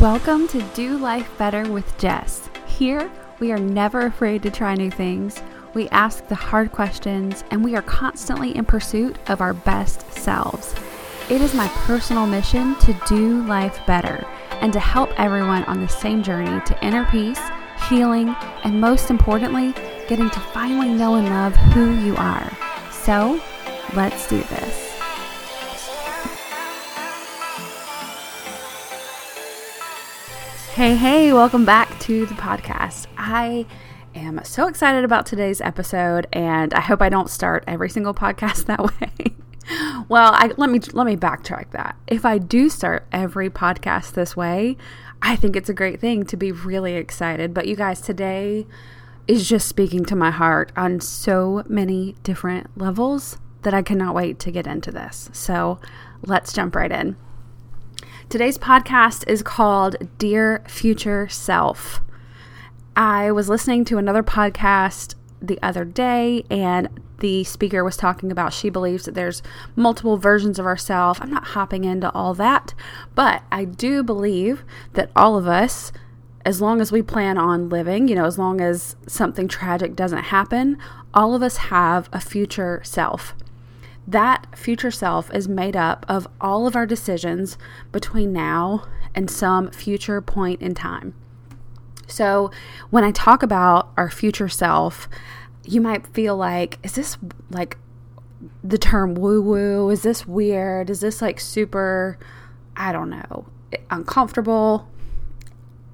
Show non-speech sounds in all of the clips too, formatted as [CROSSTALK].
Welcome to Do Life Better with Jess. Here, we are never afraid to try new things. We ask the hard questions and we are constantly in pursuit of our best selves. It is my personal mission to do life better and to help everyone on the same journey to inner peace, healing, and most importantly, getting to finally know and love who you are. So, let's do this. Hey, hey, welcome back to the podcast. I am so excited about today's episode and I hope I don't start every single [LAUGHS] podcast that way. well, I, let me let me backtrack that. If I do start every podcast this way, I think it's a great thing to be really excited. But you guys, today is just speaking to my heart on so many different levels that I cannot wait to get into this. So, let's jump right in. Today's podcast is called Dear Future Self. I was listening to another podcast the other day, and the speaker was talking about she believes that there's multiple versions of ourselves. I'm not hopping into all that, but I do believe that all of us, as long as we plan on living, you know, as long as something tragic doesn't happen, all of us have a future self. That future self is made up of all of our decisions between now and some future point in time. So, when I talk about our future self, you might feel like, is this like the term woo woo? Is this weird? Is this like super, I don't know, uncomfortable?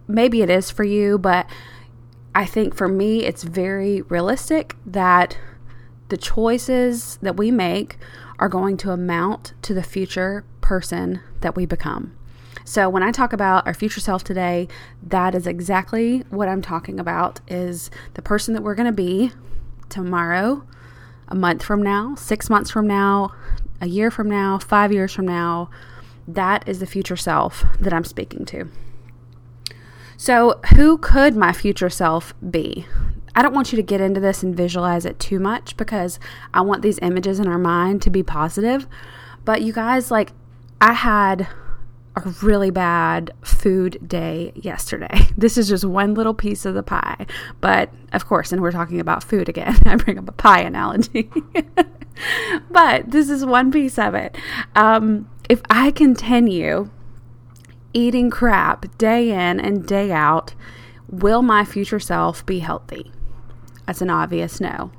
Maybe it is for you, but I think for me, it's very realistic that the choices that we make are going to amount to the future person that we become. So when I talk about our future self today, that is exactly what I'm talking about is the person that we're going to be tomorrow, a month from now, 6 months from now, a year from now, 5 years from now. That is the future self that I'm speaking to. So, who could my future self be? I don't want you to get into this and visualize it too much because I want these images in our mind to be positive. But you guys, like, I had a really bad food day yesterday. [LAUGHS] This is just one little piece of the pie. But of course, and we're talking about food again, [LAUGHS] I bring up a pie analogy. [LAUGHS] but this is one piece of it. Um, if I continue eating crap day in and day out, will my future self be healthy? That's an obvious no.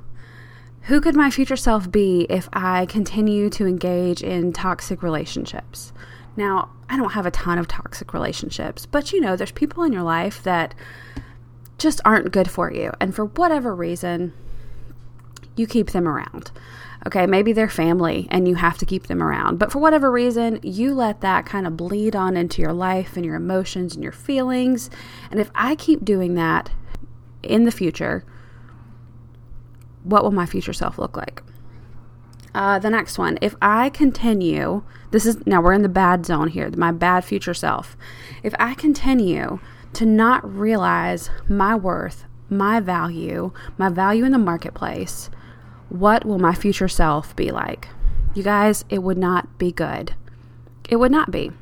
Who could my future self be if I continue to engage in toxic relationships? Now, I don't have a ton of toxic relationships, but you know, there's people in your life that just aren't good for you. And for whatever reason, you keep them around. Okay, maybe they're family and you have to keep them around. But for whatever reason, you let that kind of bleed on into your life and your emotions and your feelings. And if I keep doing that in the future, what will my future self look like? Uh, the next one, if I continue, this is now we're in the bad zone here, my bad future self. If I continue to not realize my worth, my value, my value in the marketplace, what will my future self be like? You guys, it would not be good. It would not be.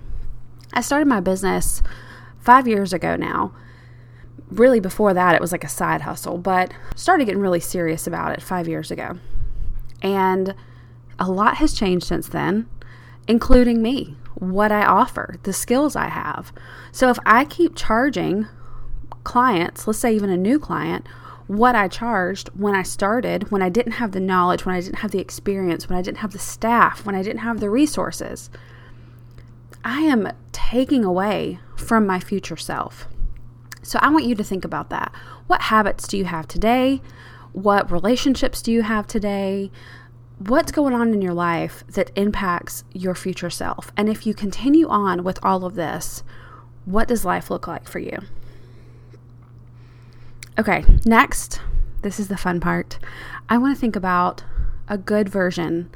I started my business five years ago now really before that it was like a side hustle but started getting really serious about it five years ago. And a lot has changed since then including me what i offer the skills i have. So if i keep charging clients let's say even a new client what i charged when i started when i didn't have the knowledge when i didn't have the experience when i didn't have the staff when i didn't have the resources i am taking away from my future self so I want you to think about that. What habits do you have today? What relationships do you have today? What's going on in your life that impacts your future self? And if you continue on with all of this, what does life look like for you? Okay, next, this is the fun part. I want to think about a good version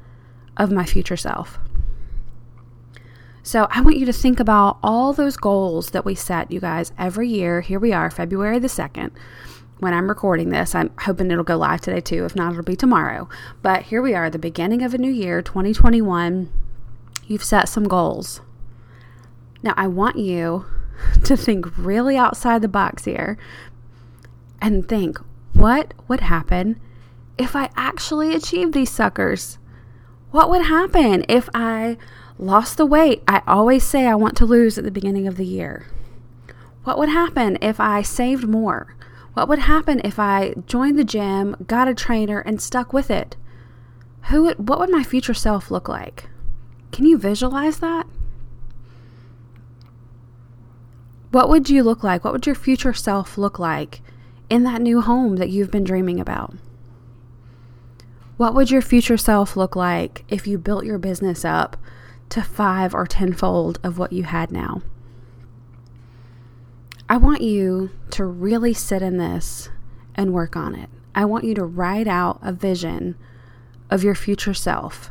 of my future self. So I want you to think about all those goals that we set, you guys, every year. Here we are, February the 2nd. When I'm recording this, I'm hoping it'll go live today too. If not, it'll be tomorrow. But here we are, the beginning of a new year, 2021. You've set some goals. Now, I want you [LAUGHS] to think really outside the box here and think what would happen if I actually achieved these suckers? What would happen if I lost the weight I always say I want to lose at the beginning of the year? What would happen if I saved more? What would happen if I joined the gym, got a trainer, and stuck with it? Who would, what would my future self look like? Can you visualize that? What would you look like? What would your future self look like in that new home that you've been dreaming about? What would your future self look like if you built your business up to five or tenfold of what you had now? I want you to really sit in this and work on it. I want you to write out a vision of your future self.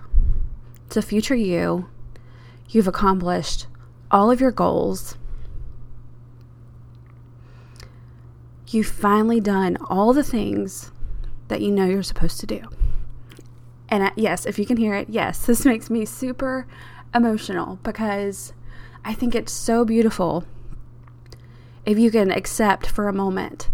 A future you. You've accomplished all of your goals. You've finally done all the things that you know you're supposed to do. And yes, if you can hear it, yes, [LAUGHS] this makes me super emotional because I think it's so beautiful if you can accept for a moment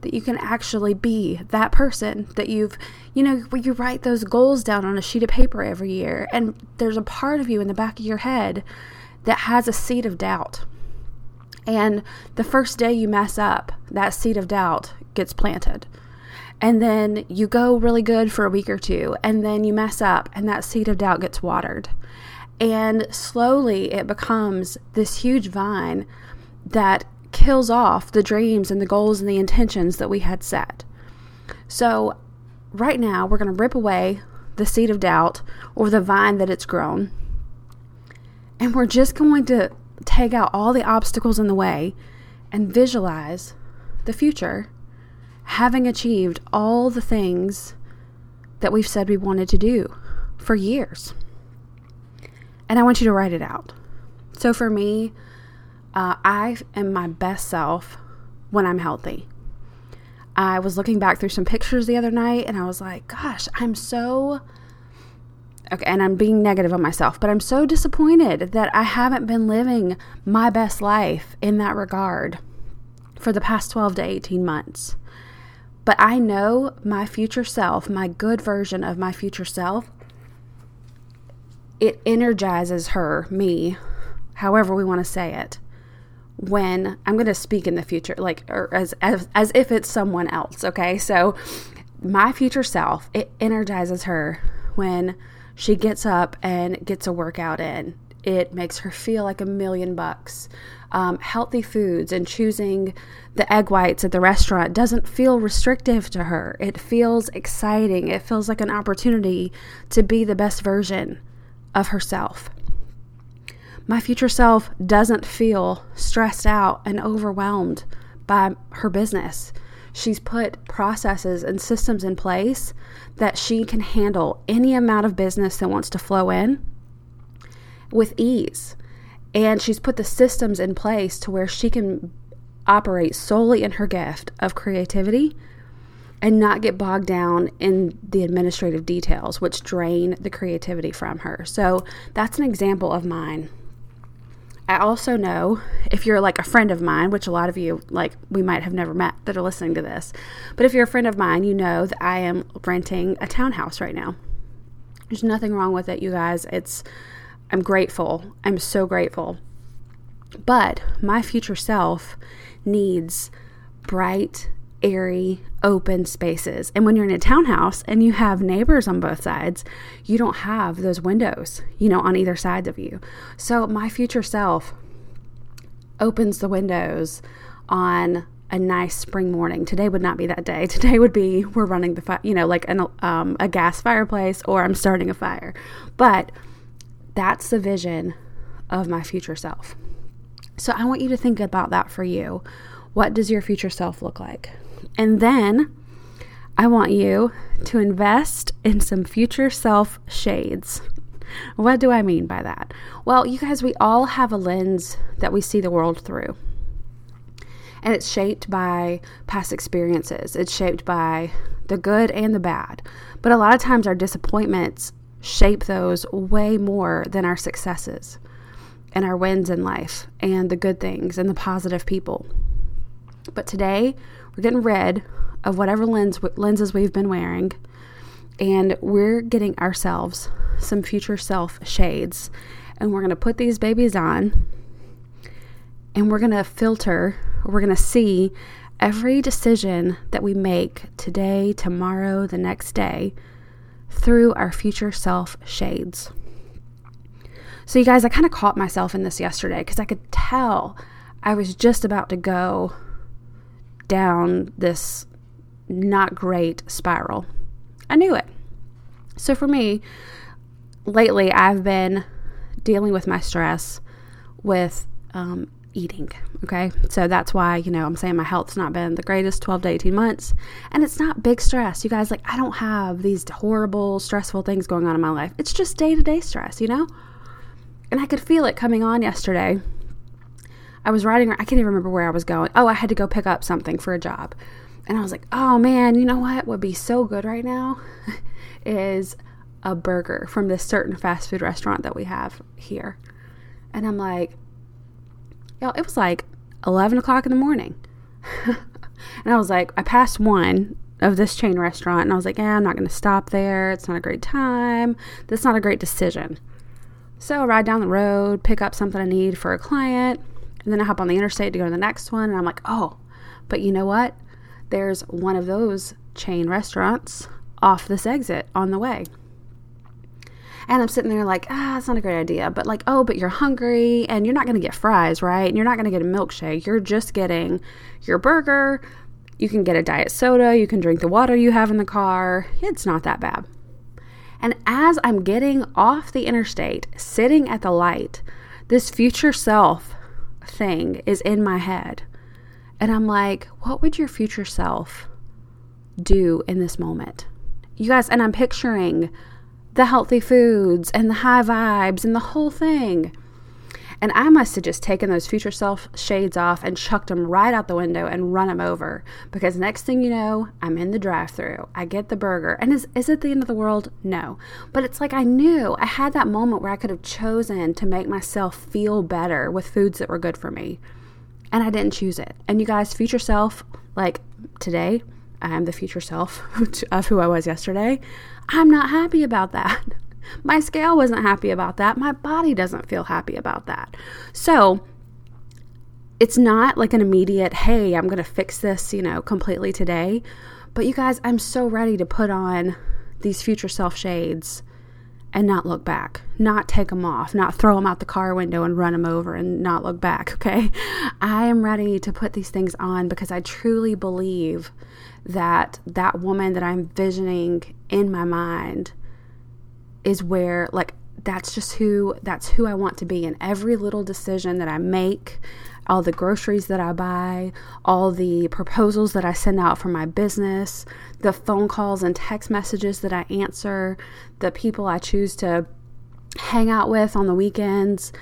that you can actually be that person that you've, you know, you write those goals down on a sheet of paper every year, and there's a part of you in the back of your head that has a seed of doubt. And the first day you mess up, that seed of doubt gets planted and then you go really good for a week or two, and then you mess up, and that seed of doubt gets watered. And slowly it becomes this huge vine that kills off the dreams and the goals and the intentions that we had set. So, right now, we're going to rip away the seed of doubt or the vine that it's grown. And we're just going to take out all the obstacles in the way and visualize the future having achieved all the things that we've said we wanted to do for years. And I want you to write it out. So for me, uh, I am my best self when I'm healthy. I was looking back through some pictures the other night and I was like, gosh, I'm so. Okay, and I'm being negative on myself, but I'm so disappointed that I haven't been living my best life in that regard for the past 12 to 18 months. But I know my future self, my good version of my future self, it energizes her, me, however we want to say it, when I'm going to speak in the future, like, or as, as, as if it's someone else, okay? So my future self, it energizes her when she gets up and gets a workout in. It makes her feel like a million bucks um, healthy foods and choosing the egg whites at the restaurant doesn't feel restrictive to her. It feels exciting. It feels like an opportunity to be the best version of herself. My future self doesn't feel stressed out and overwhelmed by her business. She's put processes and systems in place that she can handle any amount of business that wants to flow in with ease. And she's put the systems in place to where she can operate solely in her gift of creativity and not get bogged down in the administrative details, which drain the creativity from her. So that's an example of mine. I also know if you're like a friend of mine, which a lot of you like we might have never met that are listening to this, but if you're a friend of mine, you know that I am renting a townhouse right now. There's nothing wrong with it, you guys. It's I'm grateful. I'm so grateful. But my future self needs bright, airy, open spaces. And when you're in a townhouse and you have neighbors on both sides, you don't have those windows, you know, on either sides of you. So my future self opens the windows on a nice spring morning. Today would not be that day. [LAUGHS] Today would be we're running the fire, you know, like an, um, a gas fireplace or I'm starting a fire. But that's the vision of my future self. So I want you to think about that for you. What does your future self look like? And then I want you to invest in some future self shades. What do I mean by that? Well, you guys, we all have a lens that we see the world through. And it's shaped by past experiences, it's shaped by the good and the bad. But a lot of times, our disappointments shape those way more than our successes. and our wins in life and the good things and the positive people. But today, we're getting rid of whatever lens lenses we've been wearing. And we're getting ourselves some future self shades. And we're going to put these babies on. And we're going to filter, we're going to see every decision that we make today, tomorrow, the next day through our future self shades. So, you guys, I kind of caught myself in this yesterday because I could tell I was just about to go down this not great spiral. I knew it. So, for me, lately, I've been dealing with my stress with um, eating. Okay. So that's why, you know, I'm saying my health's not been the greatest 12 to 18 months. And it's not big stress. You guys, like, I don't have these horrible, stressful things going on in my life. It's just day to day stress, you know? And I could feel it coming on yesterday. I was riding, I can't even remember where I was going. Oh, I had to go pick up something for a job. And I was like, oh man, you know what would be so good right now? [LAUGHS] is a burger from this certain fast food restaurant that we have here. And I'm like, yo, it was like 11 o'clock in the morning. [LAUGHS] and I was like, I passed one of this chain restaurant and I was like, yeah, I'm not going to stop there. It's not a great time. That's not a great decision. So I ride down the road, pick up something I need for a client, and then I hop on the interstate to go to the next one. And I'm like, oh, but you know what? There's one of those chain restaurants off this exit on the way. And I'm sitting there like, ah, it's not a great idea. But like, oh, but you're hungry and you're not going to get fries, right? And you're not going to get a milkshake. You're just getting your burger. You can get a diet soda. You can drink the water you have in the car. It's not that bad. And as I'm getting off the interstate, sitting at the light, this future self thing is in my head. And I'm like, what would your future self do in this moment? You guys, and I'm picturing the healthy foods and the high vibes and the whole thing. And I must have just taken those future self shades off and chucked them right out the window and run them over. Because next thing you know, I'm in the drive through. I get the burger. And is, is it the end of the world? No. But it's like I knew I had that moment where I could have chosen to make myself feel better with foods that were good for me. And I didn't choose it. And you guys, future self, like today, I am the future self [LAUGHS] of who I was yesterday. I'm not happy about that. [LAUGHS] My scale wasn't happy about that. My body doesn't feel happy about that. So, it's not like an immediate, hey, I'm going to fix this, you know, completely today. But you guys, I'm so ready to put on these future self shades and not look back, not take them off, not throw them out the car window and run them over and not look back, [LAUGHS] okay? I am ready to put these things on because I truly believe that that woman that I'm visioning in my mind is where like that's just who that's who I want to be in every little decision that I make all the groceries that I buy, all the proposals that I send out for my business, the phone calls and text messages that I answer, the people I choose to hang out with on the weekends,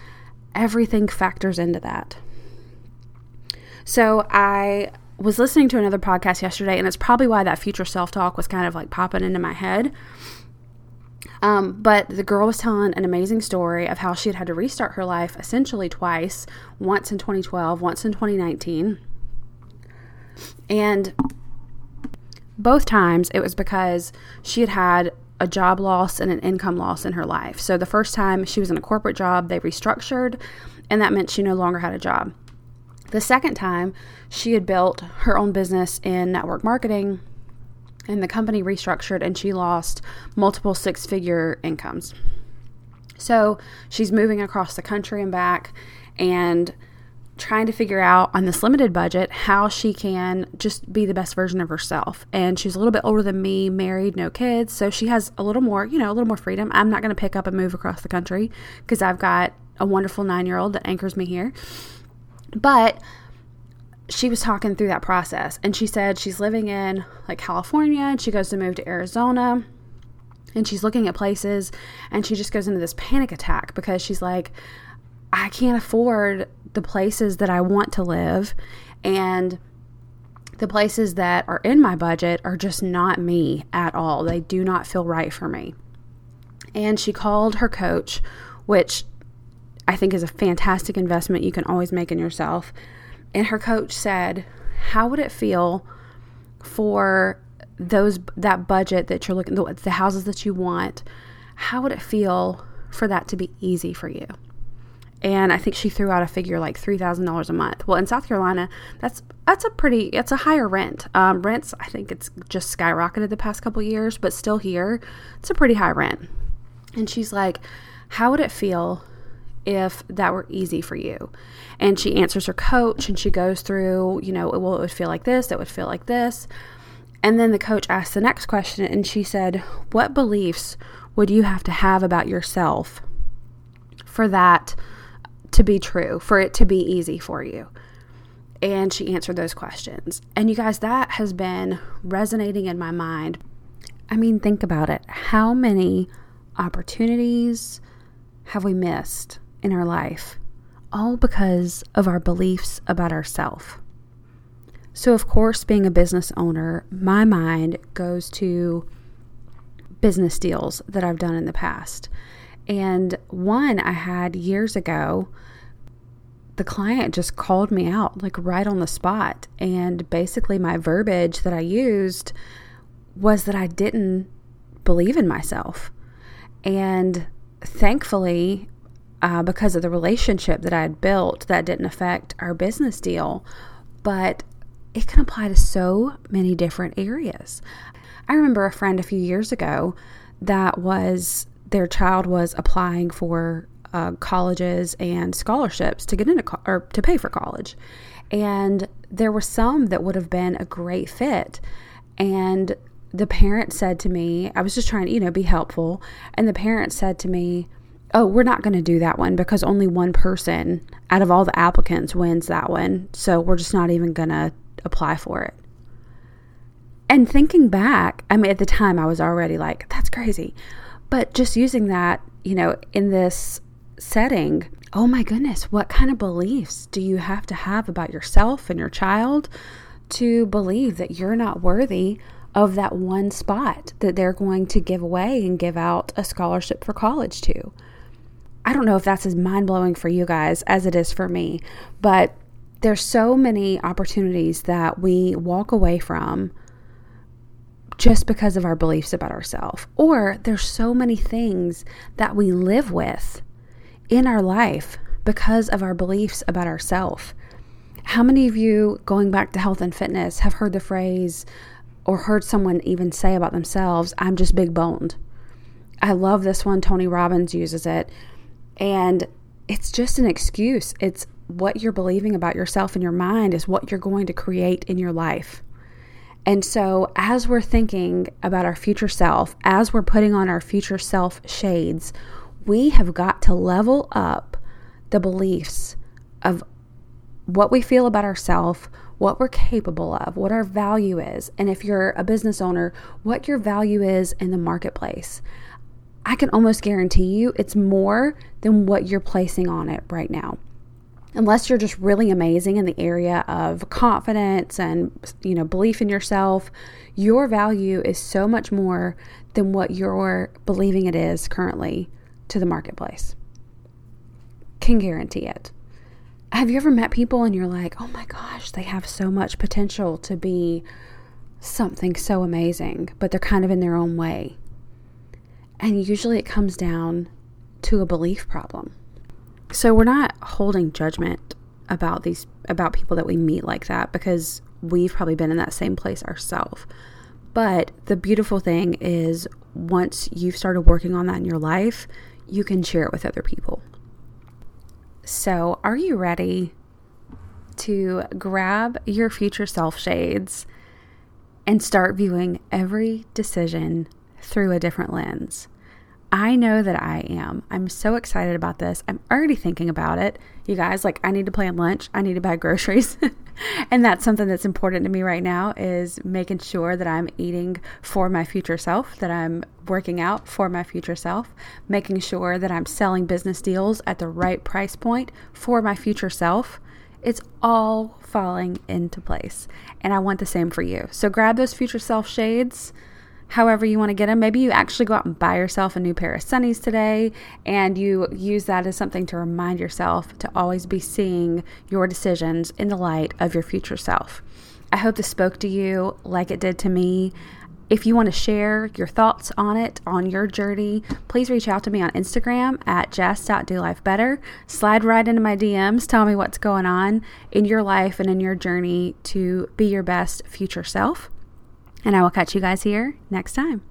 everything factors into that. So I was listening to another podcast yesterday, and it's probably why that future self talk was kind of like popping into my head. Um, but the girl was telling an amazing story of how she had had to restart her life essentially twice once in 2012, once in 2019. And both times it was because she had had a job loss and an income loss in her life. So the first time she was in a corporate job, they restructured, and that meant she no longer had a job. The second time, she had built her own business in network marketing, and the company restructured, and she lost multiple six figure incomes. So she's moving across the country and back and trying to figure out on this limited budget how she can just be the best version of herself. And she's a little bit older than me, married, no kids. So she has a little more, you know, a little more freedom. I'm not going to pick up and move across the country because I've got a wonderful nine year old that anchors me here. But she was talking through that process and she said she's living in like California and she goes to move to Arizona and she's looking at places and she just goes into this panic attack because she's like I can't afford the places that I want to live and the places that are in my budget are just not me at all. They do not feel right for me. And she called her coach, which I think is a fantastic investment you can always make in yourself. And her coach said, How would it feel for those that budget that you're looking the, the houses that you want? How would it feel for that to be easy for you? and I think she threw out a figure like three thousand dollars a month. Well, in South Carolina, that's that's a pretty it's a higher rent. Um, rents, I think it's just skyrocketed the past couple years, but still here, it's a pretty high rent. And she's like, "How would it feel if that were easy for you?" And she answers her coach, and she goes through, you know, well, it would feel like this, it would feel like this. And then the coach asked the next question, and she said, "What beliefs would you have to have about yourself for that?" to be true, for it to be easy for you? And she answered those questions. And you guys, that has been resonating in my mind. I mean, think about it. How many opportunities have we missed in our life? All because of our beliefs about ourselves. So, of course, being a business owner, my mind goes to business deals that I've done in the past. And one I had years ago, the client just called me out like right on the spot. And basically, my verbiage that I used was that I didn't believe in myself. And thankfully, uh, because of the relationship that I had built, that didn't affect our business deal. But it can apply to so many different areas. I remember a friend a few years ago that was their child was applying for uh, colleges and scholarships to get into co- or to pay for college, and there were some that would have been a great fit, and the parent said to me, I was just trying to you know be helpful, and the parent said to me, "Oh, we're not going to do that one because only one person out of all the applicants wins that one, so we're just not even going to apply for it." And thinking back, I mean, at the time I was already like, that's crazy. But just using that, you know, in this setting, oh my goodness, what kind of beliefs do you have to have about yourself and your child to believe that you're not worthy of that one spot that they're going to give away and give out a scholarship for college to? I don't know if that's as mind blowing for you guys as it is for me, but there's so many opportunities that we walk away from just because of our beliefs about ourselves. Or there's so many things that we live with in our life because of our beliefs about ourselves. How many of you, going back to health and fitness, have heard the phrase or heard someone even say about themselves, I'm just big boned? I love this one. Tony Robbins uses it. And it's just an excuse. It's what you're believing about yourself in your mind is what you're going to create in your life. And so, as we're thinking about our future self, as we're putting on our future self shades, we have got to level up the beliefs of what we feel about ourselves, what we're capable of, what our value is, and if you're a business owner, what your value is in the marketplace. I can almost guarantee you it's more than what you're placing on it right now. Unless you're just really amazing in the area of confidence and you know belief in yourself your value is so much more than what you're believing it is currently to the marketplace. Can guarantee it. Have you ever met people and you're like oh my gosh they have so much potential to be something so amazing but they're kind of in their own way and usually it comes down to a belief problem so we're not holding judgment about these about people that we meet like that because we've probably been in that same place ourselves. But the beautiful thing is once you've started working on that in your life, you can share it with other people. So, are you ready to grab your future self shades and start viewing every decision through a different lens? I know that I am. I'm so excited about this. I'm already thinking about it. You guys, like I need to plan lunch. I need to buy [LAUGHS] groceries. and that's something that's important to me right now is making sure that I'm eating for my future self, that I'm working out for my future self, making sure that I'm selling business deals at the right price point for my future self. It's all falling into place. And I want the same for you. So grab those future self shades however you want to get them. Maybe you actually go out and buy yourself a new pair of sunnies today and you use that as something to remind yourself to always be seeing your decisions in the light of your future self. I hope this spoke to you like it did to me. If you want to share your thoughts on it, on your journey, please reach out to me on Instagram at jess.dolifebetter. Slide right into my DMs. Tell me what's going on in your life and in your journey to be your best future self. And I will catch you guys here next time.